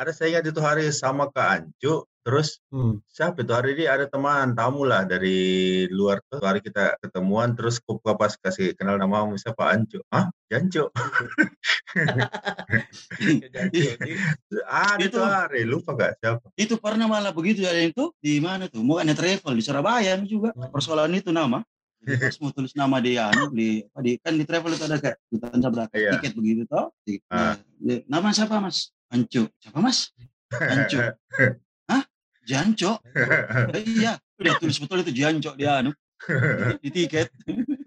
ada saya ingat itu hari sama ke Ancu, terus Hmm. siapa itu? Hari ini ada teman tamu lah dari luar tuh. Hari kita ketemuan terus gua pas kasih kenal namamu siapa Ancu. Ah Jancu? Ah itu hari lupa gak siapa? itu pernah malah begitu ada itu di mana tuh? Mau travel di Surabaya juga. Hmm. persoalan itu nama. Pas mau tulis nama di anu di, apa, di kan di travel itu ada kayak tulisan berapa Iya. tiket begitu toh. Di- Ah. nah, nama siapa mas Ancu. Siapa mas? Ancu. Hah? Janco? Eh, iya. Udah tulis betul itu Janco di anu. Di tiket.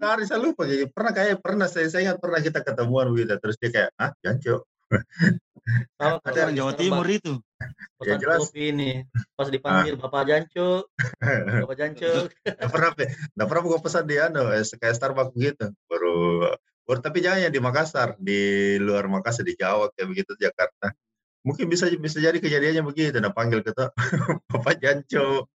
Hari saya lupa jadi pernah kayak pernah saya, saya ingat pernah kita ketemuan begitu. Terus dia kayak ah Jancu Sama Ada orang Jawa Timur itu. Ya, pesan jelas. kopi ini pas dipanggil Bapak Jancu, Bapak Jancu. Nggak pernah nggak pernah gua pesan di anu eh, kayak Starbucks begitu. Baru baru tapi jangan yang di Makassar. Di luar Makassar di Jawa kayak begitu Jakarta mungkin bisa bisa jadi kejadiannya begitu. Nah panggil kita Bapak Janco.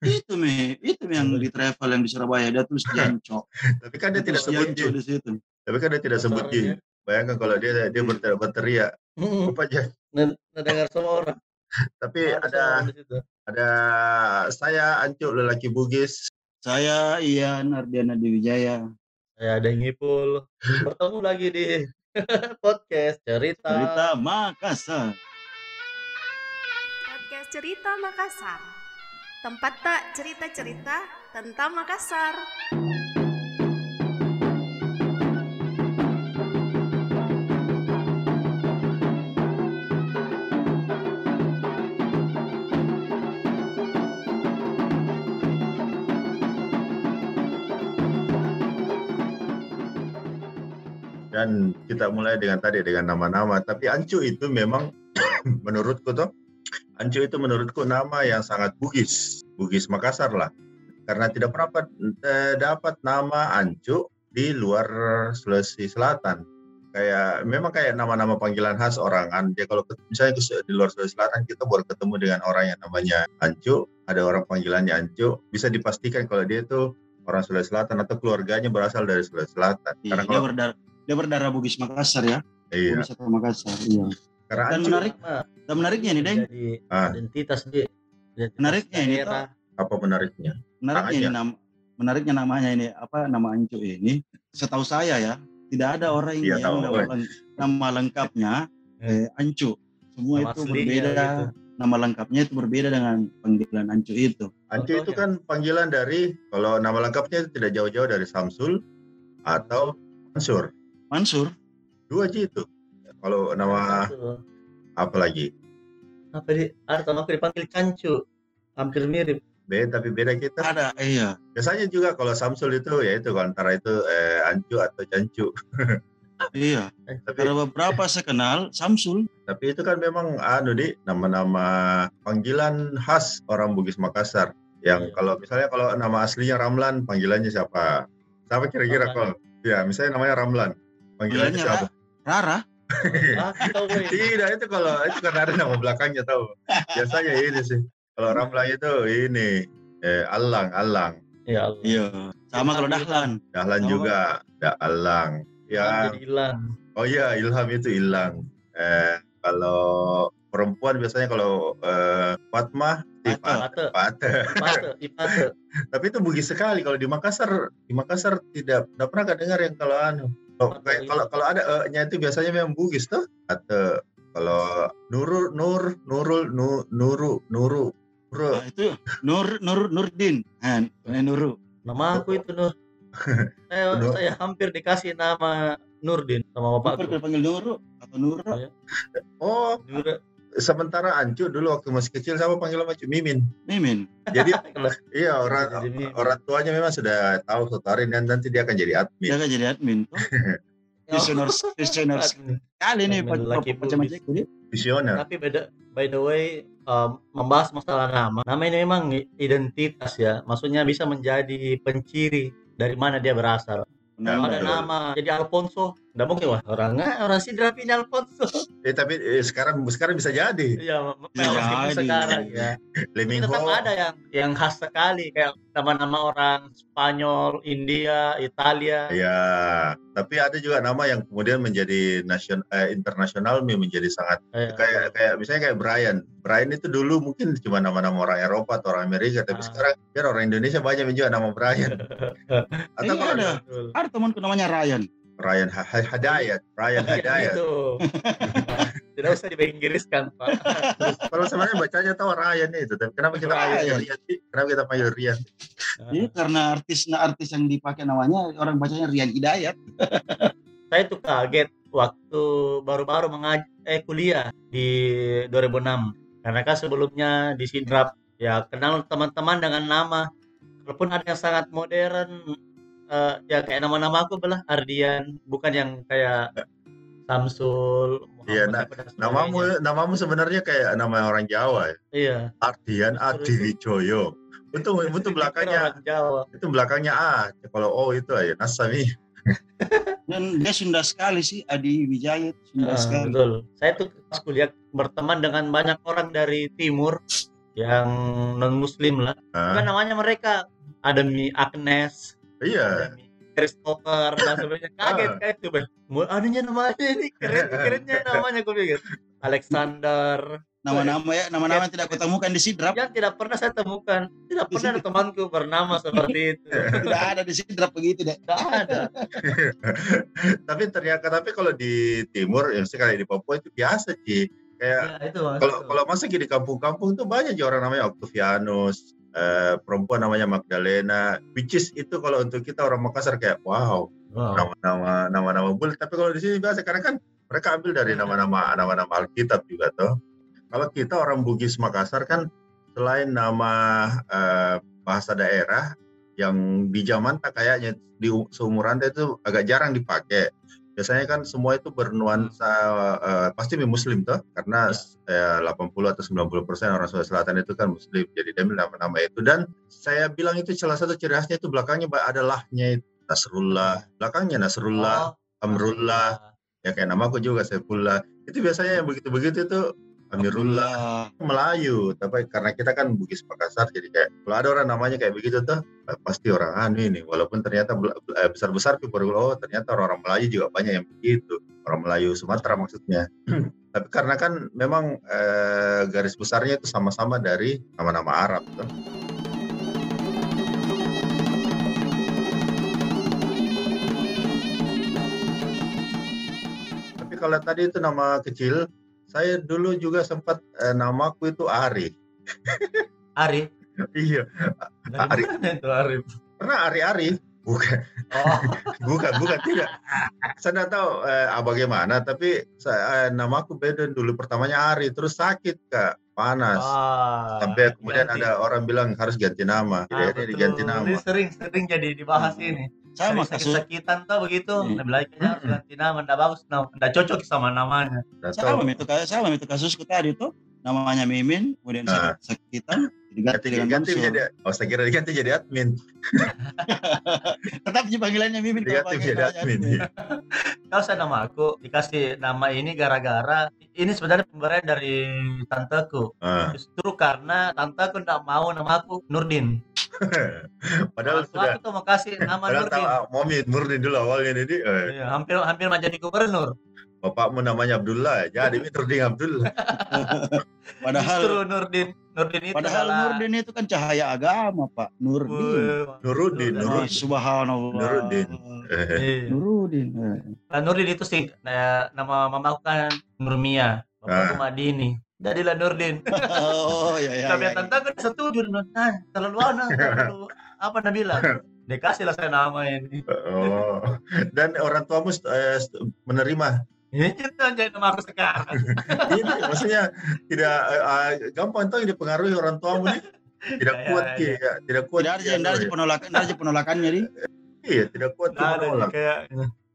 Itu mi itu mi yang di travel yang di Surabaya. Dia tulis Janco. Tapi kan dia tidak sebut Janco di situ. Tapi kan dia tidak sebut Jin bayangkan kalau dia dia berteriak berteriak. Hmm. Bapak Janco dengar semua orang. tapi Ada ada saya Ancu lelaki Bugis. Saya Ian Ardiana Diwijaya. Saya ada yang ngipul. Bertemu lagi di podcast cerita. cerita Makassar Podcast Cerita Makassar. Tempat tak cerita-cerita tentang Makassar. Dan kita mulai dengan tadi dengan nama-nama. Tapi Ancu itu memang menurutku tuh Ancu itu menurutku nama yang sangat Bugis. Bugis Makassar lah. Karena tidak pernah eh, dapat nama Ancu di luar Sulawesi Selatan. Kayak memang kayak nama-nama panggilan khas orang kan dia kalau misalnya di luar Sulawesi Selatan kita baru ketemu dengan orang yang namanya Ancu. Ada orang panggilannya Ancu. Bisa dipastikan kalau dia itu orang Sulawesi Selatan atau keluarganya berasal dari Sulawesi Selatan. Iya, karena dia kalau dia berdarah Bugis Makassar ya. Iya. Bugis atau Makassar iya. Karena Dan menarik. Nama dan menariknya nih Deng. Jadi Ah. identitas dia. Identitas Menariknya ini daerah. apa menariknya? Menariknya ini nama menariknya namanya ini apa nama Ancu ini. Setahu saya ya tidak ada orang Iya, yang tahu, nama, woy. leng- nama lengkapnya eh, Ancu semua Nama itu berbeda. gitu. nama lengkapnya itu berbeda dengan panggilan Ancu itu. Ancu itu kan panggilan dari kalau nama lengkapnya itu tidak jauh-jauh dari Samsul atau Mansur Mansur. Dua aja itu. Kalau nama apa lagi? Apa di ada sama aku dipanggil Cancu. Hampir mirip. B tapi beda kita. Ada iya. Biasanya juga kalau Samsul itu ya itu antara itu eh, Ancu atau Cancu. Iya. Tapi karena beberapa saya kenal Samsul. Tapi itu kan memang anu di nama-nama panggilan khas orang Bugis Makassar. Yang Iya. kalau misalnya kalau nama aslinya Ramlan panggilannya siapa? Siapa kira-kira kalau ya misalnya namanya Ramlan panggilannya siapa Rara Ah, tahu gue. Tidak, itu kalau itu karena ada nama belakangnya tahu. Biasanya ini sih. Kalau Ramlan itu ini eh, Alang, Alang. Ya Allah. iya sama kalau Dahlan Dahlan Sama. juga, ada Alang. Ya, oh iya Ilham itu Ilang. Eh, kalau perempuan biasanya kalau eh, Fatmah. Pate. Pate. Pate. Ipate. Tapi itu Bugis sekali kalau di Makassar. Di Makassar tidak tidak pernah dengar yang kalau anu. Kalau kayak- kalau kalau ada e-nya itu biasanya memang Bugis tuh? Atau kalau Nurul Nur Nurul Nu- Nuru Nuru Nuru. Nah, itu Nur Nur Nurdin. Kan Nuru. Nama aku itu Nur. saya, Nur. saya hampir dikasih nama Nurdin sama Bapak bapakku. panggil Nuru atau Nuro Oh, ya. Sementara Ancu dulu waktu masih kecil sama panggil sama Cuk Mimin. Mimin Jadi iya orang Jadi Mimin. orang tuanya memang sudah tahu Sotarin dan nanti dia akan jadi dia admin. kan jadi admin Oh, visioners visioners kali nih Admin pak laki macam Bugis. macam dia Visioner. Tapi beda by the way um, membahas masalah nama. Nama ini memang identitas ya. Maksudnya bisa menjadi penciri dari mana dia berasal. Ya, Ada nama jadi Alfonso Nggak mungkin wah orang ah, orang Sidra ini Alfonso. Eh, tapi eh, sekarang sekarang bisa jadi. Iya, me- Iya, meskipun jadi. sekarang ya. Tapi Leming tetap Ho, ada yang yang khas sekali kayak nama-nama orang Spanyol, India, Italia. ya. Tapi ada juga nama yang kemudian menjadi nasion eh, internasional menjadi sangat Kayak- kayak kayak misalnya kayak Brian. Brian itu dulu mungkin cuma nama-nama orang Eropa atau orang Amerika, tapi Ah. sekarang biar orang Indonesia banyak yang juga nama Brian. Atau Iya, kalau ada. Ada temanku namanya Ryan. Ryan Ha- Ha- Hadayat, Ryan Hadayat. Itu. Tidak usah diinggriskan, Pak. Kalau sebenarnya bacanya tahu Ryan itu, tapi kenapa kita panggil Ryan. Rian? Kenapa kita panggil Rian? Jadi karena artis nah, artis yang dipakai namanya orang bacanya Rian Hidayat. Saya tuh kaget waktu baru-baru mengaji eh kuliah di 2006. Karena kan sebelumnya di Sidrap ya kenal teman-teman dengan nama. Walaupun ada yang sangat modern eh, ya kayak nama-nama aku belah Ardian, bukan yang kayak Samsul, Iya, Muhammad, nah. Namamu namamu sebenarnya kayak nama orang Jawa ya. Iya. Ardian Adi Wijoyo. Itu itu belakangnya itu belakangnya A. Kalau O itu aja Nasami. Dan dia Sunda sekali sih Adi Wijaya itu Sunda Ah, sekali. betul. Saya tuh pas kuliah berteman dengan banyak orang dari timur yang non muslim lah. Ah, Kan namanya mereka ada Mi Agnes, iya. Christopher dan sebagainya. Kaget kayak tuh, Bang. Mau adanya namanya ini keren kerennya namanya gue pikir. Alexander Nama-nama ya, nama-nama yang tidak kutemukan di Sidrap. yang tidak pernah saya temukan. Tidak pernah ada temanku bernama seperti itu. Tidak ada di Sidrap begitu deh. Tidak ada. tapi ternyata tapi kalau di timur yang sekali di Papua itu biasa sih. Kayak Ya, itu kalau kalau masa di kampung-kampung tuh banyak orang namanya Octavianus, eh, perempuan namanya Magdalena, which is itu kalau untuk kita orang Makassar kayak wow, Wow. nama-nama nama-nama bulat. Tapi kalau di sini biasa karena kan mereka ambil dari nama-nama nama-nama Alkitab juga tuh. Kalau kita orang Bugis Makassar kan selain nama eh, bahasa daerah yang di zaman tak kayaknya di seumuran itu agak jarang dipakai. Biasanya kan semua itu bernuansa eh, pasti muslim tuh karena eh, 80 atau 90 persen orang Sulawesi Selatan itu kan muslim. Jadi dia nama-nama itu dan saya bilang itu salah satu ciri khasnya itu belakangnya ada lahnya itu. Nasrullah, belakangnya Nasrullah, Oh, Amrullah, ya kayak nama aku juga Saifullah. Itu biasanya yang begitu-begigitu itu Amirullah. Melayu, tapi karena kita kan Bugis Makassar jadi kayak kalau ada orang namanya kayak begitu tuh eh, pasti orang anu ini walaupun ternyata eh, besar-besar tapi baru oh ternyata orang-orang Melayu juga banyak yang begitu orang Melayu Sumatera maksudnya tapi karena kan memang eh, garis besarnya itu sama-sama dari nama-nama Arab tuh. Tapi kalau tadi itu nama kecil, saya dulu juga sempat eh, namaku itu Ari. Arif. Iya, Dari mana itu Arif? karena Ari Ari bukan Oh, bukan bukan tidak. Saya tidak tahu eh, ah, bagaimana, tapi saya, eh, namaku beda dulu pertamanya Ari, terus sakit kak, panas. ah, Sampai kemudian ganti. ada orang bilang harus ganti nama, Ah, jadi diganti nama. Ini sering sering jadi dibahas ini. Sama kasus sakit-sakitan tuh begitu. Hmm. Lebih baik kita harus ganti nama, enggak bagus, enggak cocok sama namanya. Sama itu kayak sama itu kasusku tadi tuh namanya Mimin kemudian Ah. sakit sakitan diganti Ganti, dengan ganti Mansur. jadi, oh saya kira diganti jadi admin. tetap panggilannya Mimin kalau Diganti jadi admin. admin. iya. Kalau saya nama aku dikasih nama ini gara-gara ini sebenarnya pemberian dari tanteku. Ah, Justru karena tanteku enggak mau nama aku Nurdin. Padahal Waktu sudah, aku tuh mau kasih nama padahal tahu Nurdin. ah, Momi Nurdin dulu awalnya jadi eh, Iya, hampir hampir mau jadi gubernur. Bapakmu namanya Abdullah, jadi Nurdin Abdullah. Padahal Justru Nurdin, Nurdin itu padahal adalah Nurdin itu kan cahaya agama Pak Nurdin. Wih, Nurudin, Oh, Nurudin. subhanallah. Nurdin. Eh, iya. Nurudin. eh. Nah, Nurdin itu sih nah, nama mama aku kan Nurmia, bapakku Ah. Madini. Jadilah Nurdin. Oh ya ya. Tapi ya, tante kan setuju dengan nah, terlalu ana, terlalu apa Anda bilang? Dikasih lah saya nama ini. Oh, dan orang tuamu eh, menerima Ini kita jadi nama aku sekarang. ini maksudnya tidak eh, gampang tahu yang dipengaruhi orang tuamu nih tidak Ya, kuat ya, Ki, ya, tidak kuat Tidak ada tidak ada ya. penolakan, tidak ada penolakannya di. iya tidak kuat ada menolak kayak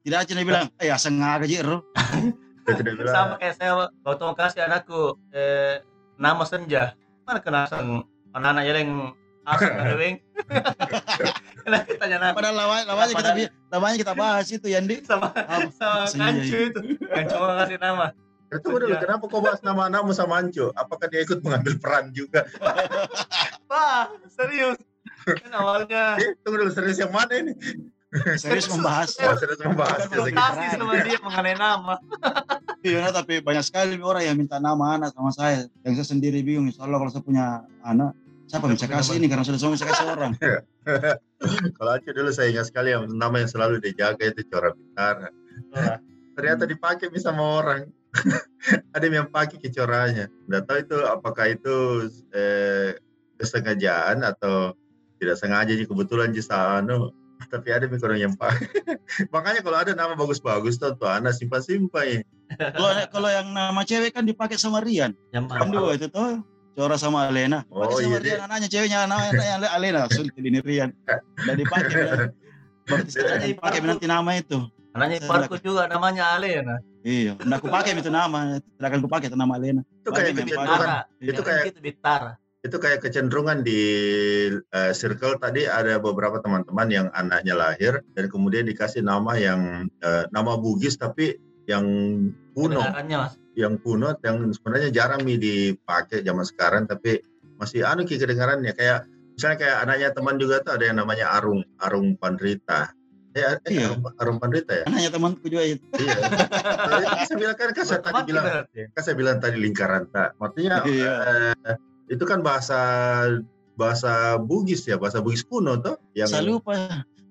Tidak ada yang bilang, eh asal ngaga jero. Dia tidak bilang sama kayak saya waktu mau kasih anakku eh, nama Senja. Mana kena sang anak-anak yang asal ada. Kenapa tanya nama Padahal lawan, lawannya kita lawannya kita bahas itu Yandi. sama Apa? sama Senja kancu itu. Kancu mau kasih nama. Itu dulu, Iya. kenapa kau bahas nama anakmu sama Anco? Apakah dia ikut mengambil peran juga? Wah, serius. Kan awalnya Eh, tunggu dulu, serius yang mana ini? Serius membahas. Oh, serius membahas. Bukan frustasi sama dia mengenai nama. Iya, tapi banyak sekali orang yang minta nama anak sama saya. Yang saya sendiri bingung, insya Allah kalau saya punya anak, siapa yang bisa kasih ini karena sudah semua bisa kasih orang. Kalau Anco dulu saya ingat sekali yang nama yang selalu dijaga itu Cora Bintara. Wah, Ternyata dipakai bisa sama orang. Ada yang pakai kecoranya. Nggak tahu itu apakah itu eh, kesengajaan atau tidak sengaja sih kebetulan di sana. Tapi ada yang orang yang pakai. Makanya kalau ada nama bagus-bagus tuh, tuh anak simpan-simpan ya. Kalau kalau yang nama cewek kan dipakai sama Rian. Jam Kan dua itu tuh. Cora sama Alena. Pakai Oh, sama iya, Rian anaknya ceweknya anaknya Alena. Sulit ini Rian. Udah dipakai. Berarti sengaja dipakai nanti nama itu. Anaknya Parku juga namanya Alena. Iya, nggak aku pakai itu nama. Tidak akan aku pakai itu nama Alena. Itu kayak kecenderungan, itu kayak- gitu Bintara. itu kayak kecenderungan di eh, circle tadi ada beberapa teman-teman yang anaknya lahir dan kemudian dikasih nama yang eh, nama Bugis tapi yang kuno. Kedengarannya mas. Yang kuno yang sebenarnya jarang nih dipakai zaman sekarang tapi masih anu ki kedengarannya kayak misalnya kayak anaknya teman juga tuh ada yang namanya Arung Arung Pandrita eh, eh Iya. Arung, Arung Pandrita ya Anaknya temanku juga itu. iya Jadi kan saya bilang kan kan saya tadi bilang kan saya bilang tadi lingkaran tak maksudnya Iya. eh, itu kan bahasa bahasa Bugis ya bahasa Bugis kuno tuh yang Saya lupa,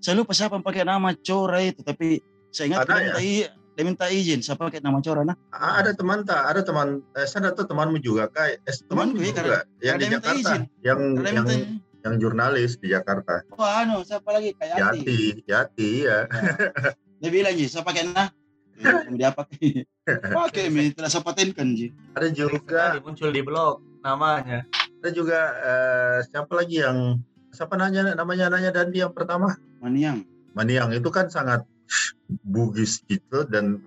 saya lupa siapa yang pakai nama Cora itu, tapi saya ingat Ada dia ya? Dia minta izin, saya pakai nama Cora. Nah, Ah, ada teman tak ada teman eh, saya tahu temanmu juga kayak eh, temanmu Temanku, ya, juga karena- yang karena di Jakarta izin. yang Dia yang minta, yang jurnalis di Jakarta oh anu, siapa lagi? Kayak Yati. Yati, Yati ya. Dia bilang, Ji, saya pakai nah. Ya, dia pakai. pakai, mi, tidak saya patenkan, Ji. Ada juga, Tadi muncul di blog namanya. ada juga eh, siapa lagi yang siapa nanya namanya nanya Dandi yang pertama? Maniang. Maniang itu kan sangat Bugis gitu dan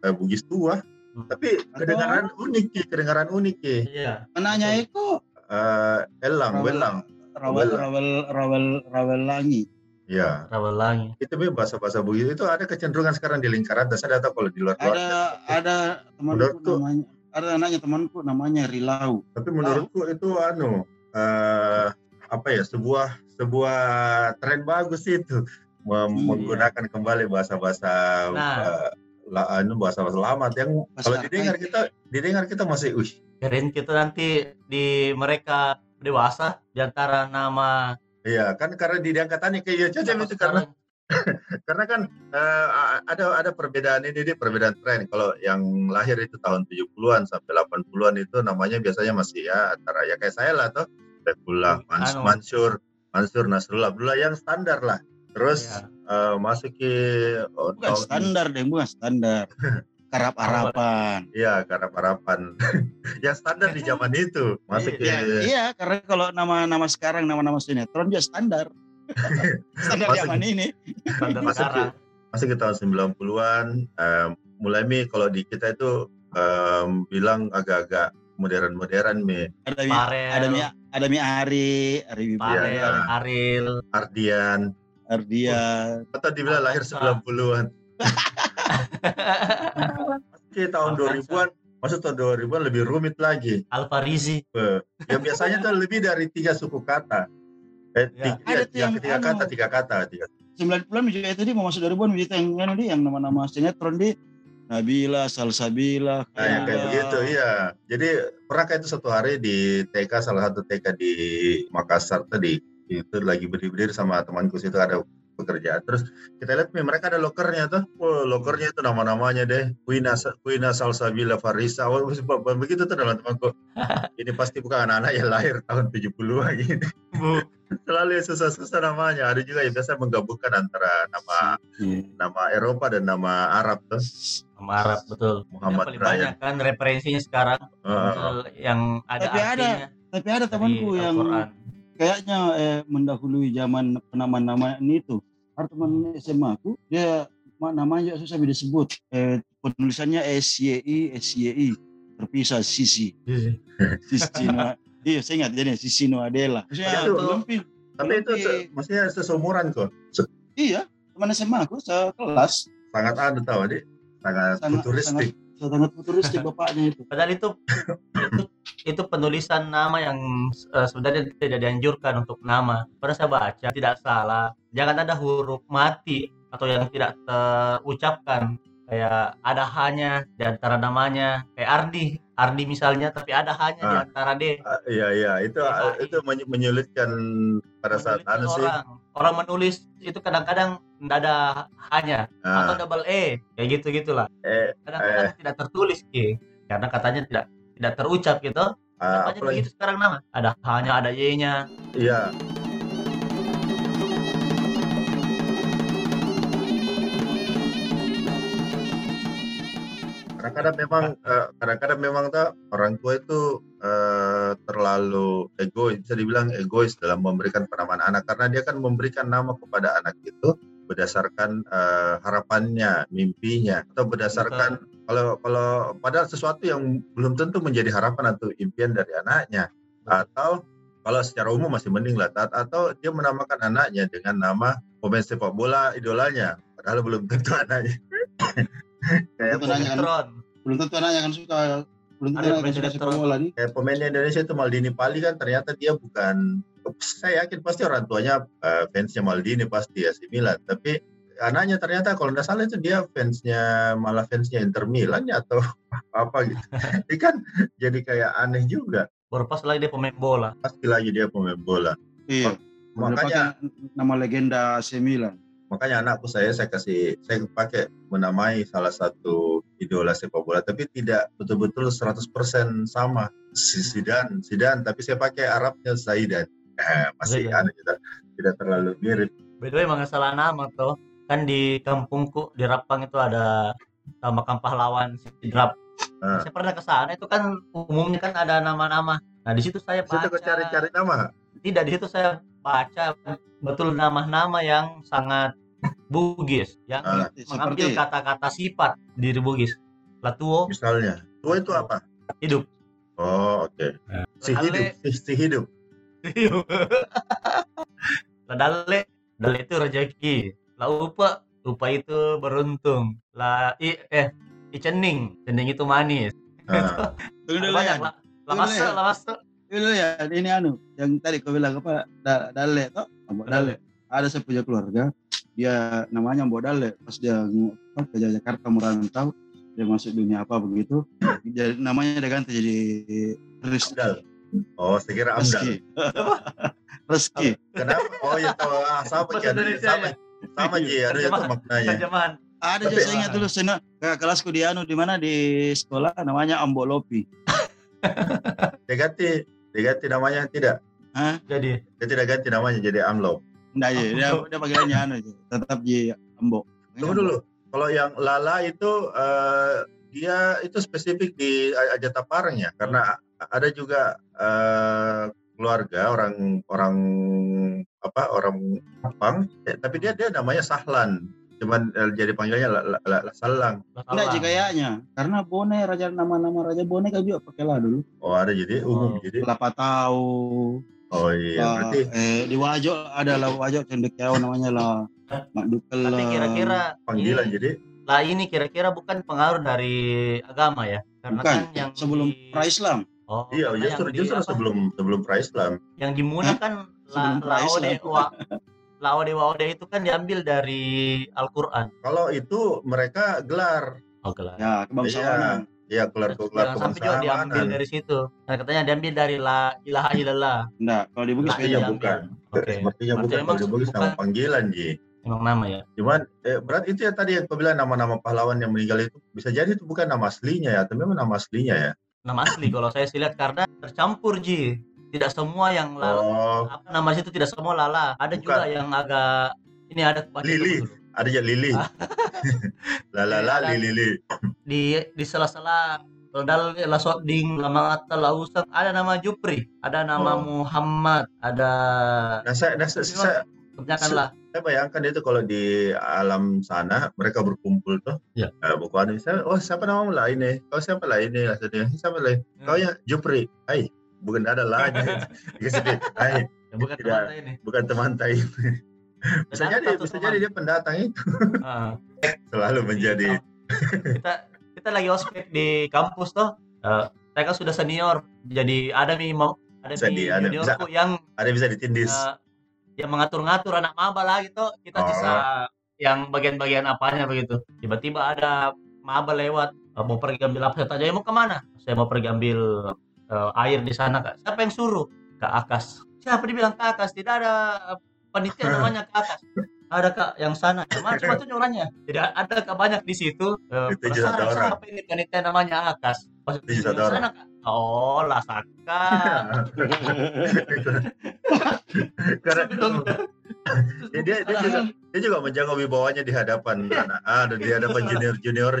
eh, Bugis tua. Hmm. Tapi kedengaran unik Ki, kedengaran unik Ki. Iya. Anaknya Eko, Eh, Elang, Rawel. Welang. Rawel, Rawel. Rawel, Rawel, Rawel Langi. Ya, Rawalangi. itu memang bahasa-bahasa Bugis itu ada kecenderungan sekarang di lingkaran. Dan saya tahu kalau di luar luar. Ada, ada temanku Menurutku- namanya, ada anaknya temanku namanya Rilau. Tapi menurutku itu anu eh, apa ya sebuah sebuah tren bagus itu Iya. Menggunakan kembali bahasa-bahasa Nah. la, anu bahasa-bahasa lama. Yang Bahasa kalau didengar kita didengar kita masih wih Kirain kita nanti di mereka dewasa di antara nama iya kan karena di angkatannya kayak cocok nama itu karena karena kan eh, ada ada perbedaan ini dia perbedaan tren. Kalau yang lahir itu tahun 70-an sampai 80-an itu namanya biasanya masih ya antara ya kayak saya lah tuh Mans- Anu. Mansur Mansur Nasrullah Abdullah yang standar lah terus Iya. eh, masuk ke oh, Bukan tahun- standar deh, bukan standar. Karap harapan. Iya, karena harapan yang standar di zaman itu masuk ke Iya, iya, karena kalau nama-nama sekarang, nama-nama sinetron dia standar. standar Masuk- zaman ini. Standar Masuk sekarang. masuk ke tahun 90-an eh, mulai mi kalau di kita itu eh, bilang agak-agak modern-modern mi Ada mi, ada mi, ada mi Ari, Ari Iya, iya. Aril, Ardian Ardia. atau dibilang lahir Alfonso. 90-an Oke, tahun Alfonso. 2000-an masuk tahun 2000-an lebih rumit lagi Alfarizi. yang biasanya tuh lebih dari tiga suku kata eh, Ya. tiga, Ada tiga, yang tiga anu. kata tiga kata tiga 90-an juga itu dia mau masuk 2000-an begitu yang anu dia yang nama-nama sinetron dia Nabila, Salsabila, Nah, yang kayak begitu, iya. Jadi pernah kayak itu satu hari di TK salah satu TK di Makassar tadi itu lagi berdiri-berdiri sama temanku situ ada pekerjaan. Terus kita lihat nih mereka ada lokernya tuh. Wah, lokernya itu nama-namanya deh. Kuina Kuina Salsabila Farisa. Wah, begitu tuh dalam temanku. Ini pasti bukan anak-anak yang lahir tahun 70-an gitu. Bu, Selalu susah-susah namanya. Ada juga yang biasa menggabungkan antara nama Iya. nama Eropa dan nama Arab tuh. sama Arab betul. Yang Muhammad paling Ryan. banyak kan referensinya sekarang yang ada Tapi ada Tapi ada temanku yang. Kayaknya eh, mendahului zaman penamaan-nama itu. Ada teman SMA aku, dia ma- namanya juga susah disebut. Eh, penulisannya SYI, SYI, terpisah Sisi. Sisi Noa- Iya, saya ingat jadi Sisi Noadela. Maksudnya Itu- lempil. Tapi itu se- maksudnya seseumuran kok. Se- Iya, teman SMA aku sekelas. sangat anu tahu adik, sangat, Sangat- futuristik. Sangat futuristik bapaknya itu. Padahal itu itu, itu penulisan nama yang eh, sebenarnya tidak dianjurkan untuk nama. Pernah saya baca tidak salah. Jangan ada huruf mati atau yang tidak terucapkan. Kayak ada hanya di antara namanya. Kayak Ardi, Ardi misalnya, tapi ada hanya di Ah. antara D. Ah, Iya iya itu Iya, itu menyulitkan pada saat anu sih. orang. Orang menulis itu kadang-kadang tidak ada hanya atau Ah, double E, kayak gitu gitulah. eh, Kadang-kadang tidak tertulis, Ki. karena katanya tidak tidak terucap gitu. Banyak apalagi begitu sekarang nama. Ada hanya, ada Y-nya. iya kadang-kadang memang eh, kadang-kadang memang tuh orang tua itu eh, terlalu egois bisa dibilang egois dalam memberikan penamaan anak karena dia kan memberikan nama kepada anak itu berdasarkan eh, harapannya mimpinya atau berdasarkan kalau kalau padahal sesuatu yang belum tentu menjadi harapan atau impian dari anaknya. Atau kalau secara umum masih mending lah atau dia menamakan anaknya dengan nama pemain sepak bola idolanya padahal belum tentu anaknya. Kayak Itu nanya kan, belum tentu anaknya kan suka belum tentu Ada anaknya kan suka sepak bola nih. kayak pemainnya Indonesia itu Maldini Pali kan ternyata dia bukan saya yakin pasti orang tuanya eh, fansnya Maldini pasti ya si Milan. Tapi anaknya ternyata kalau nggak salah itu dia fansnya malah fansnya Inter Milan ya atau apa gitu. Ini kan jadi kayak aneh juga. Baru pas lagi dia pemain bola. pasti lagi dia pemain bola. Iya. Udah makanya nama legenda AC Milan. makanya anakku saya saya kasih saya pakai menamai salah satu idola sepak bola tapi tidak betul-betul 100% sama si Zidane. Zidane tapi saya pakai Arabnya Zaidan. Eh, masih aneh tidak tidak terlalu mirip. By the way, emang salah nama tuh. Kan di kampungku di Rapang itu ada makam pahlawan Sidrap. Ah. Saya pernah ke sana itu kan umumnya kan ada nama-nama. Nah, di situ saya Situ baca. kau cari-cari nama Tidak, di situ saya baca betul nama-nama yang sangat Bugis yang Ah. mengambil kata-kata sifat diri Bugis. Latuo misalnya tua itu apa hidup. oh oke si Ladale, hidup si, si hidup Ladale, dale itu rezeki. La upa, upa itu beruntung. La i eh icening, cening itu manis. Ah, dulu Banyak ya. lah. La ya. la masuk. Dulu ya, ini anu yang tadi kau bilang apa? Da, dale toh, Mbok Dale. Ada saya punya keluarga, dia namanya Mbok Dale. Pas dia apa, ke Jakarta merantau, dia masuk dunia apa begitu, jadi namanya dia ganti jadi Rizky. Amdal oh saya kira Amdal Rizky. Rizky. kenapa oh ya tahu ah, sama Indonesia sama? Sama Ji ada itu maknanya Terjemahan. Ada juga saya ingat dulu saya ke kelasku di anu di mana di sekolah namanya Ambo Lopi. dia ganti dia ganti namanya tidak Hah? Jadi dia tidak ganti namanya jadi Amlo Enggak ya, dia dia panggilannya anu aja. Tetap di Ambo. Tunggu dulu. Kalau yang Lala itu eh, dia itu spesifik di Ajata Parang ya, karena ada juga eh, keluarga orang orang apa orang Jepang, eh, tapi dia dia namanya Sahlan, cuman eh, jadi panggilannya La- La- La- La Salang. Enggak sih kayaknya. Karena Bone raja nama-nama raja Bone kan juga pakai lah dulu. Oh ada jadi umum Oh. jadi. Kelapa tahu. Oh iya Lah, berarti eh di Wajo ada lah Wajo cendekiau namanya lah. Mak Dukel tapi kira-kira panggilan ini, jadi. lah ini kira-kira bukan pengaruh dari agama ya? Karena bukan kan yang sebelum di- pra Islam. Oh, Iya justru di justru apa? sebelum sebelum pra Islam. yang di Muna Hah? kan la, laode wa laode waode itu kan diambil dari Al-Qur'an. Kalau itu mereka gelar, Oh, gelar. Ya, kebangsawanan. ya gelar gelar Jangan sampai juga diambil kebangsaan. dari situ. Nah, katanya diambil dari la ilaha illallah. Enggak, kalau di Bugis Nah, iya, diambil. bukan. Oke. Sepertinya bukan emang kalau di Bugis nama panggilan Ji. Emang nama ya. Cuman eh, berat itu ya tadi yang kau bilang nama-nama pahlawan yang meninggal itu bisa jadi itu bukan nama aslinya ya, atau memang nama aslinya ya. Nama asli kalau saya sih lihat karena tercampur Ji. Tidak semua yang lala, Oh, apa nama situ tidak semua lala. Ada Bukan. juga yang agak ini ada Lili. ada ya Lili. la la la Ada. li Lili. Di di sela-sela Dal la Soding, lama Atta, la Usang, ada nama Jupri, ada nama Oh. Muhammad, ada Nah, saya, nah, saya, saya, kebanyakan lah. saya bayangkan itu kalau di alam sana mereka berkumpul tuh. Ya. Eh, buku anu, saya, oh siapa namamu lah ini? Kau siapa lah ini? Lah, saya, Siapa lah? Hmm. Kau ya Jupri. Hai, bukan ada lah. Hai, Ya, bukan Tidak. teman ini. bukan teman Tai. bisa jadi, bisa teman. jadi dia pendatang itu Ah. selalu menjadi kita kita lagi ospek di kampus toh Eh, saya kan sudah senior jadi ada nih mau ada Bisa di- ada- juniorku yang ada bisa ditindis. eh, yang mengatur-ngatur anak maba lah gitu kita Oh. bisa yang bagian-bagian apanya begitu tiba-tiba ada maba lewat eh, mau pergi ambil apa saya tanya "Eh, mau ke mana saya mau pergi ambil eh, air di sana kak. Siapa yang suruh? Kak Akas siapa dibilang kak Akas tidak ada eh, panitia namanya kak Akas ada kak yang sana. Mana coba tunjuk orangnya? Jadi ada kak banyak di situ. Eh, penasaran, ada orang. siapa ini panitia namanya Akas orang. sana, Kak. oh lah Saka Karena bilang, dia, dia, juga dia juga menjaga wibawanya di hadapan anak A dan di hadapan junior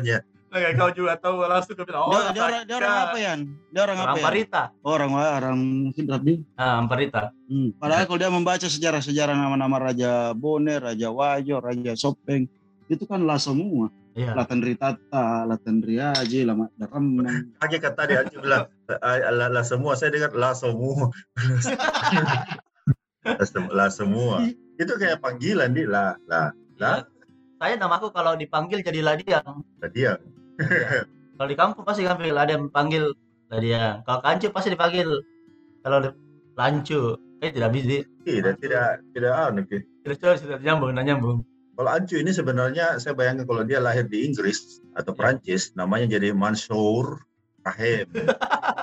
Kayak kau juga tahu langsung kau bilang, oh dia, dia, orang, dia orang apa ya? Dia orang apa Orang ya? Parita. Orang orang Sidrap nih. Ah, Parita. Hmm. Padahal kalau dia membaca sejarah-sejarah nama-nama Raja Bone, Raja Wajo, Raja Sopeng, itu kan lah semua. Iya. Latan Ritata, Latan Riaji, Lama Daramang. Hakikat tadi Anju bilang "Ah, lah, lah semua, saya dengar lah semua. lah, sem- lah semua. Itu kayak panggilan di lah lah lah Saya namaku kalau dipanggil jadi Ladiang. lah dia. Kalau di kampung pasti panggil ada yang panggil Ladiang. Kalau kancu pasti dipanggil kalau di- lancu. Eh tidak bisa. Tidak tidak tidak anu Ki. Tidak coba tidak nyambung, tidak nyambung. Kalau Ancu ini sebenarnya saya bayangkan kalau dia lahir di Inggris atau Prancis namanya jadi Mansour Rahim.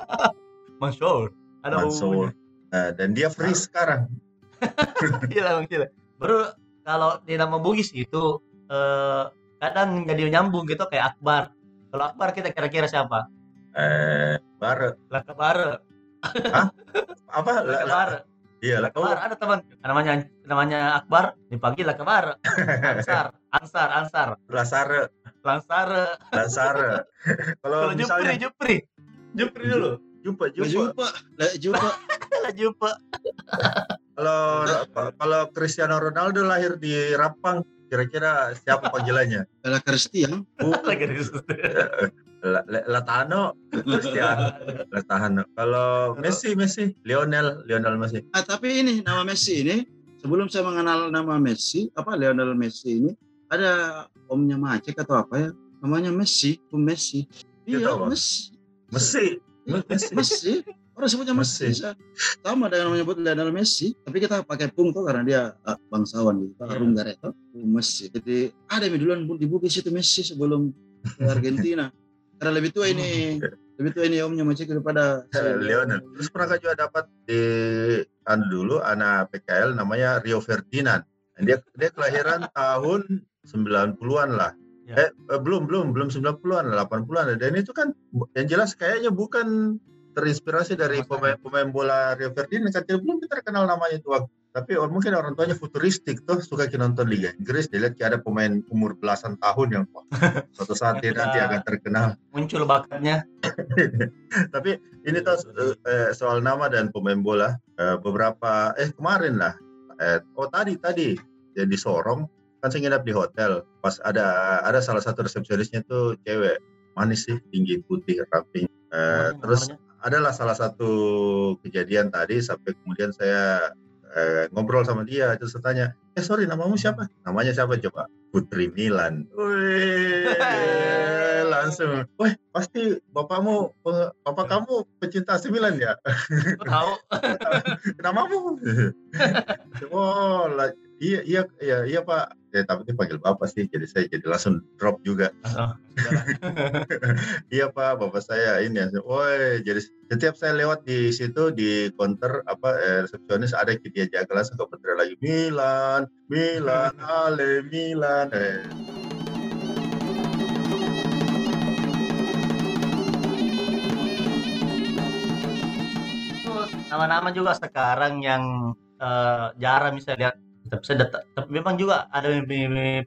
Mansur. Ada Mansour. Nah, dan dia free sekarang. Gila, Bang, gila. Baru kalau di nama Bugis itu eh, kadang jadi nyambung gitu kayak Akbar. Kalau Akbar kita kira-kira siapa? Eh, bar Lakabar. apa? La, la, Lakabar. iya, la, oh, Akbar ada teman namanya namanya Akbar dipanggil Akbar Ansar Ansar Ansar Lasare, Lansar Lasare. kalau kalau Jupri misalnya Jupri Jupri dulu jumpa Lah jumpa. jumpa, lah jumpa. lah Jumpa Kalau kalau Cristiano Ronaldo lahir di Rapang, kira-kira siapa panggilannya? Lah Kristian. Bu, lagi di situ. La- La- Latano, Cristiano, Latano. Kalau Messi, Messi, Lionel, Lionel Messi. Ah, tapi ini nama Messi ini sebelum saya mengenal nama Messi, apa Lionel Messi ini ada omnya Macek atau apa ya? Namanya Messi, Om Messi. Iya. Messi. Messi, Messi. Messi. Orang sebutnya Messi. Messi. Sama dengan menyebut Lionel Messi, tapi kita pakai pung tuh karena dia ah, bangsawan gitu, Iya. Arung Gareto, Messi. Jadi ada yang duluan di Bugis itu Messi sebelum ke Argentina. Karena lebih tua ini, lebih tua ini omnya Macek daripada Eh, Lionel. Terus pernah juga dapat di anu dulu anak PKL namanya Rio Ferdinand. Dan Dia dia kelahiran tahun 90-an lah. Ya. Eh, eh, belum belum belum 90-an, 80-an. Dan itu kan yang jelas kayaknya bukan terinspirasi dari Sama pemain pemain bola Rio Ferdinand kan belum kita kenal namanya itu waktu. Tapi mungkin orang tuanya futuristik tuh suka nonton Liga Inggris dia lihat kayak ada pemain umur belasan tahun yang wah, suatu saat dia nanti akan terkenal. muncul bakatnya Tapi ini tuh eh, soal nama dan pemain bola eh, beberapa eh kemarin lah eh, oh tadi tadi ya di Sorong kan saya nginap di hotel pas ada ada salah satu resepsionisnya tuh cewek manis sih tinggi putih ramping Eh, terus adalah salah satu kejadian tadi sampai kemudian saya eh, ngobrol sama dia terus saya tanya eh sorry namamu siapa? Namanya siapa? Coba Putri Milan. Wih, langsung. Wah pasti bapakmu pe- bapak kamu pecinta AC Milan ya? Tahu. Namamu. Oh iya iya iya iya pak ya tapi dia panggil bapak sih jadi saya jadi langsung drop juga Oh, Iya Pak, Bapak saya ini ya. Woi, jadi setiap saya lewat di situ di counter apa eh, resepsionis ada dia jaga langsung ke lagi Milan, Milan, Ale Milan. Eh. Nama-nama juga sekarang yang eh, jarang bisa lihat tapi, saya dat- tapi memang juga ada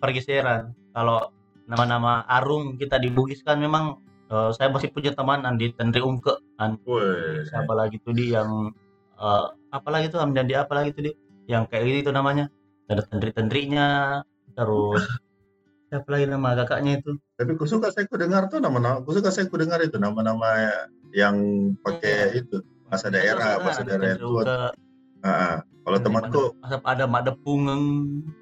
pergeseran. Kalau nama-nama Arung kita di Bugis kan memang eh, saya masih punya teman Andi Tendri Ungke Woi, siapa lagi tuh dia yang eh, apa lagi tuh Amdandi apa lagi tuh dia? Yang kayak gitu namanya. Ada tendri-tendrinya terus siapa lagi nama kakaknya itu? Tapi ku suka saya ku dengar tuh nama-nama, ku suka saya ku dengar itu nama-nama yang pakai itu bahasa daerah, bahasa daerah. Ah, ah. Kalau temanku, Asap ada mak depung.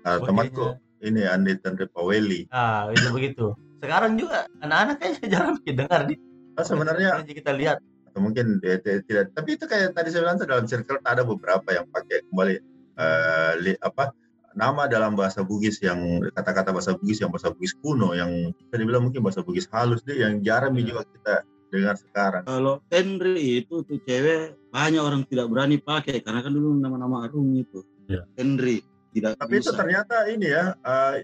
ah, temanku ini Andi Tandri Paweli. Ah, itu begitu. Sekarang juga anak-anak kayaknya jarang dengar di Oh, sebenarnya kita lihat. atau mungkin dia, dia tidak tapi itu kayak tadi saya bilang dalam circle ada beberapa yang pakai kembali eh, li- apa nama dalam bahasa Bugis yang kata-kata bahasa Bugis yang bahasa Bugis kuno yang bisa dibilang mungkin bahasa Bugis halus deh yang jarang Iya. juga kita dengar sekarang Kalau Henry itu tuh cewek banyak orang tidak berani pakai karena kan dulu nama-nama Arung itu. Iya. Henry tidak tapi itu bisa. ternyata ini ya eh,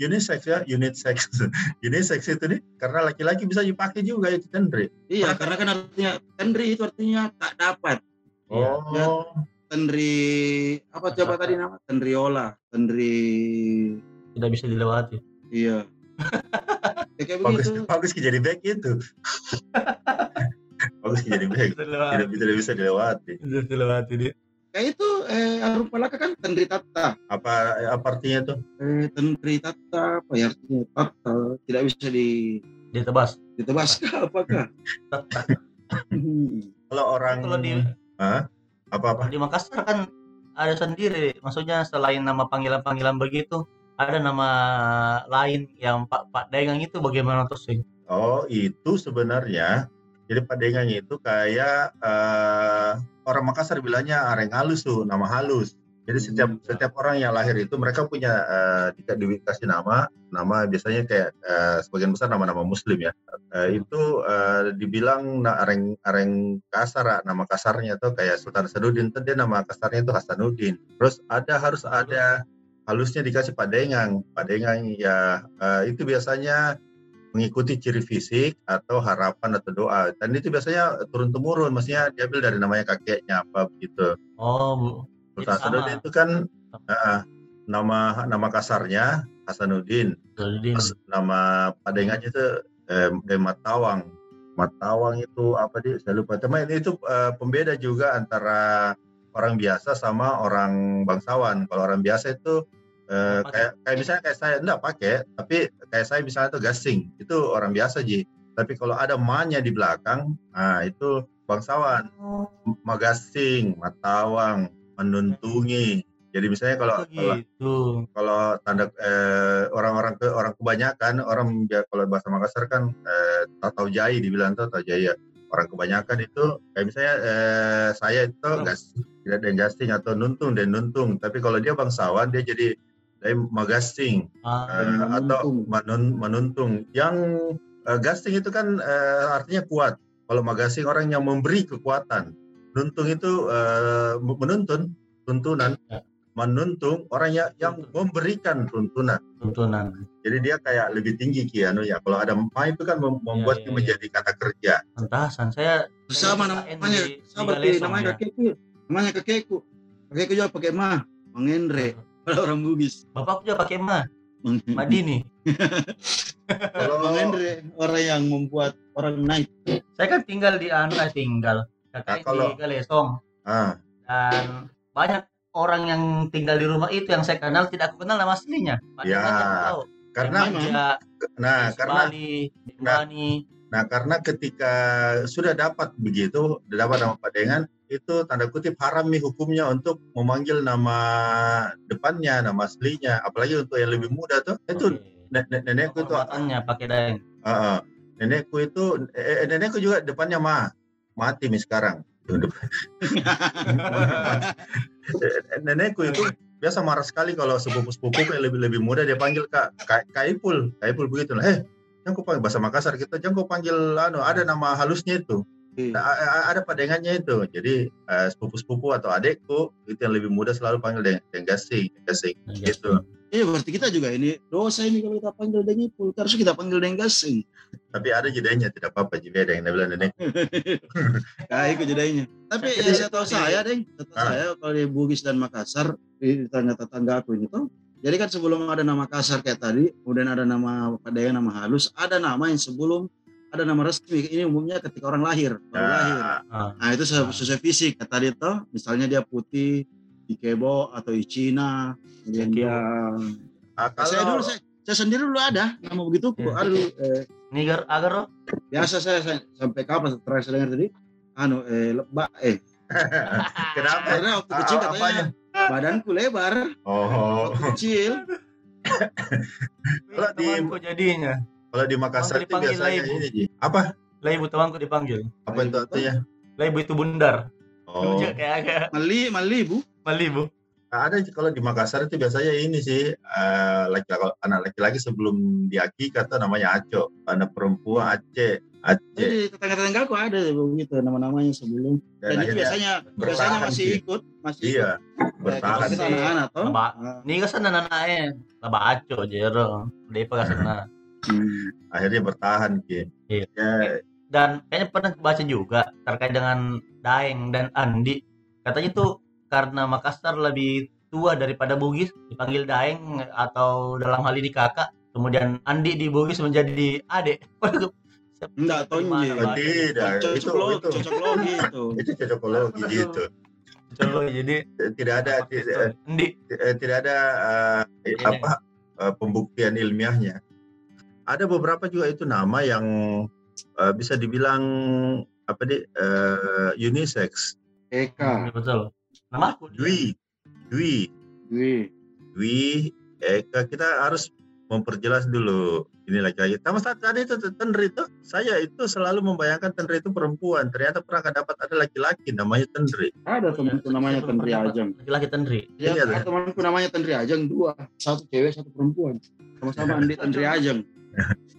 unisex ya unisex unisex itu nih karena laki-laki bisa dipakai juga itu Tendri Iya, karena kan artinya Henry itu artinya tak dapat. Oh Henry apa coba tadi nama? Henryola, Henry Tidak bisa dilewati. iya. Ya, kayak bagus begitu. bagus jadi back itu bagus jadi back Bisa dilewati. tidak tidak bisa dilewati Bisa dilewati dia. Kayak itu eh Arung Palaka kan Henry Tata. apa apa artinya tuh Eh Henry Tata apa ya artinya Tata tidak bisa di Dia tebas. ditebas kah apakah? Hmm. kalau orang Kalau di apa apa di Makassar kan ada sendiri. Maksudnya selain nama panggilan-panggilan begitu, ada nama lain yang Pak Pak Dagang itu bagaimana tuh sih? oh itu sebenarnya jadi padengan itu kayak eh, orang Makassar bilangnya areng halus tuh nama halus. Jadi setiap Hmm. setiap orang yang lahir itu mereka punya eh, di- dikasih nama nama biasanya kayak eh, sebagian besar nama-nama Muslim ya. Eh, itu eh, dibilang na- areng areng kasar nama kasarnya tuh kayak Sultan Hasanuddin. Tuh dia nama kasarnya itu Hasanuddin. Terus ada harus ada halusnya dikasih padengang padengang ya eh, itu biasanya mengikuti ciri fisik atau harapan atau doa dan itu biasanya turun temurun maksudnya diambil dari namanya kakeknya apa begitu Oh, Itu sama. Hasanuddin itu kan eh, nama nama kasarnya Hasanuddin Jadi Terus nama padengannya itu eh, dari Matawang. Matawang itu apa dia? Saya lupa. Teman ini itu eh, pembeda juga antara orang biasa sama orang bangsawan. Kalau orang biasa itu eh, kayak kayak misalnya kayak saya enggak pakai, tapi kayak saya misalnya itu gasing. Itu orang biasa ji. Tapi kalau ada ma-nya di belakang, nah itu bangsawan. M- Magasing, Matawang, menuntungi. Jadi misalnya kalau Oh, kalau gitu. kalau tanda eh, orang-orang ke orang kebanyakan orang ja- kalau bahasa Makassar kan eh, tatau jai dibilang tuh tatau jaya orang kebanyakan itu kayak misalnya eh, saya itu gas tidak ada gasing atau nuntung dan nuntung. Tapi kalau dia bangsawan dia jadi dari magasing Ah, eh, atau Menuntung. menun- menuntung. Yang eh, gasing itu kan eh, artinya kuat. Kalau magasing orang yang memberi kekuatan. Nuntung itu eh, menuntun tuntunan. Ya. Menuntung orang yang, yang Tuntun. memberikan tuntunan tuntunan. jadi dia kayak lebih tinggi kiano ya kalau ada ma itu kan mem- membuatnya iya, iya. menjadi kata kerja Entasan saya Sama namanya, sama namanya ya. kakekku. Namanya kakekku. Kakekku juga pakai mah, mengenre. Pada orang Bugis. Bapakku juga pakai ma, Madini. Kalau- mengenre orang yang membuat orang naik. Saya kan tinggal di anu eh, tinggal kakaknya Nah, kalau- di Galesong ah dan banyak orang yang tinggal di rumah itu yang saya kenal tidak aku kenal nama aslinya. Padahal Ya, tahu. karena dia nah karena Bali, Nah. Bani. nah karena ketika sudah dapat begitu sudah dapat nama padengan itu tanda kutip haram nih hukumnya untuk memanggil nama depannya nama aslinya apalagi untuk yang lebih muda tuh itu nen- nenekku itu Kehormatannya pakai daeng. Ah. nenekku itu eh, eh, nenekku juga depannya ma mati nih sekarang nenekku itu biasa marah sekali kalau sepupu-sepupu yang lebih lebih muda dia panggil kak Ka- kaipul kaipul begitu lah eh jangan kau panggil bahasa Makassar kita jangan kau panggil anu ada nama halusnya itu. Nah, a- a- ada padengannya itu. Jadi eh, sepupu-sepupu atau adekku itu yang lebih muda selalu panggil dengan dengan gasing gasing gitu Iya berarti kita juga ini dosa ini kalau kita panggil dengipul. Harus kita panggil deng gasing. tapi ada jedanya tidak apa-apa jadi ada yang bilang nenek Nah, itu jadinya. Tapi ya, saya tahu saya, Deng. Setahu Ah. saya kalau di Bugis dan Makassar, di tetangga tetangga aku ini tuh. Jadi kan sebelum ada nama Makassar kayak tadi, kemudian ada nama Padaya, nama halus, ada nama yang sebelum ada nama resmi. Ini umumnya ketika orang lahir, baru lahir. nah, Ah, Nah itu sesuai, sesuai fisik. Kata dia tuh, misalnya dia putih, Ikebo atau Icina, kemudian Ikebo. dia. ah, Saya dulu saya, saya sendiri dulu ada nama begitu. Iya. Ada dulu, eh, Niger agar biasa saya, saya sampai kapan terakhir saya dengar tadi? Anu, eh, lebak, eh. kenapa Karena waktu Ah, kecil katanya apanya? badanku lebar, Oh, kecil. Kalau di- jadinya. kalau di Makassar Kalau itu biasanya ini Ji. Apa? Lah ibu temanku dipanggil. Apa itu artinya? Lah ibu itu bundar. Oh, kayak agak Mali, mali bu. Mali bu. ada kalau di Makassar itu biasanya ini sih eh, laki kalau anak laki-laki sebelum diaki kata namanya Aco, anak perempuan Aceh, Aceh. Jadi tetangga-tetangga aku ada begitu nama-namanya sebelum. Dan, itu akhirnya- biasanya biasanya masih sih. ikut, masih iya ikut. bertahan Kita sih. anak-anak toh. Ah, Ini kan sana anaknya. Laba aco jero. Dia pakai sana. hmm. akhirnya bertahan ki. Iya. Ya, Dan kayaknya pernah baca juga terkait dengan Daeng dan Andi. Katanya tuh karena Makassar lebih tua daripada Bugis dipanggil Daeng atau dalam hal ini kakak. Kemudian Andi di Bugis menjadi adik. Enggak, Tonje. Pak? tidak itu Cocok logi, itu cocok logi itu. itu cocokologi gitu. Coba jadi Tidak ada tidak, Andi. eh, tidak ada eh, Iya. apa eh, pembuktian ilmiahnya. Ada beberapa juga itu nama yang bisa dibilang apa di unisex. Eka, Betul. Nama aku. Dwi, Dwi, Dwi. Dwi, Eka kita harus memperjelas dulu ini laki-laki. Sama saat tadi itu Tenri itu saya itu selalu membayangkan Tenri itu perempuan. Ternyata pernah dapat ada laki-laki namanya Tenri. Ada temanku namanya Tendri Ajeng. Laki-laki Tendri. Ya, Iya, ada temanku namanya Tendri Ajeng dua, satu cewek satu perempuan. Sama-sama Andi Tendri Ajeng.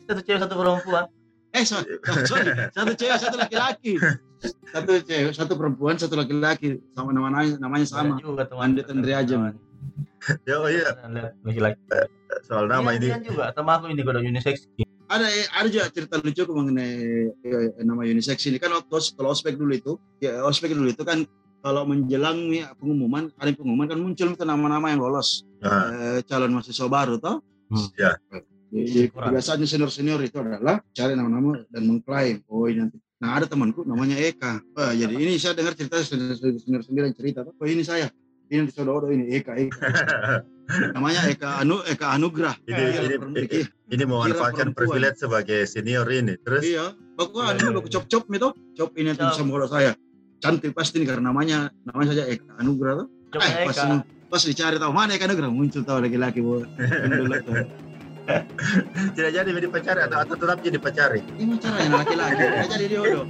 Satu cewek satu perempuan. Eh sorry, sorry, satu cewek satu laki-laki. Satu cewek satu perempuan satu laki-laki sama namanya namanya sama. Ada juga teman. Andi Tendri. Ya oh iya Laki-laki. soal nama Iya, ini. iya juga sama aku ini kode unisex. Ada eh, ada juga cerita lucu mengenai eh, nama unisex ini kan waktu os- kalau ospek dulu itu ya ospek dulu itu kan kalau menjelang pengumuman ada pengumuman kan muncul itu nama-nama yang lolos Nah, eh, calon mahasiswa baru toh. Hmm. Ya. Jadi kebiasaannya senior-senior itu adalah cari nama-nama dan mengklaim. Oh ini nanti. Nah ada temanku namanya Eka. Wah, jadi ini saya dengar cerita yang cerita. Oh ini saya. Ini nanti saudara ini Eka. Eka. Namanya Eka Anu Eka Anugrah. ini, Kira ini, ini, ini memanfaatkan privilege sebagai senior ini. Terus Iya. Baku ada baku cop-cop itu. Cop ini sama orang saya. Cantik pasti nih karena namanya namanya saja Eka Anugrah tuh. Eh, pas, Eka. pas dicari tahu mana Eka Anugrah muncul tahu laki-laki bu. Tidak jadi dipacari atau, atau tetap jadi pacari. Ini caranya laki-laki. Nggak jadi diodo.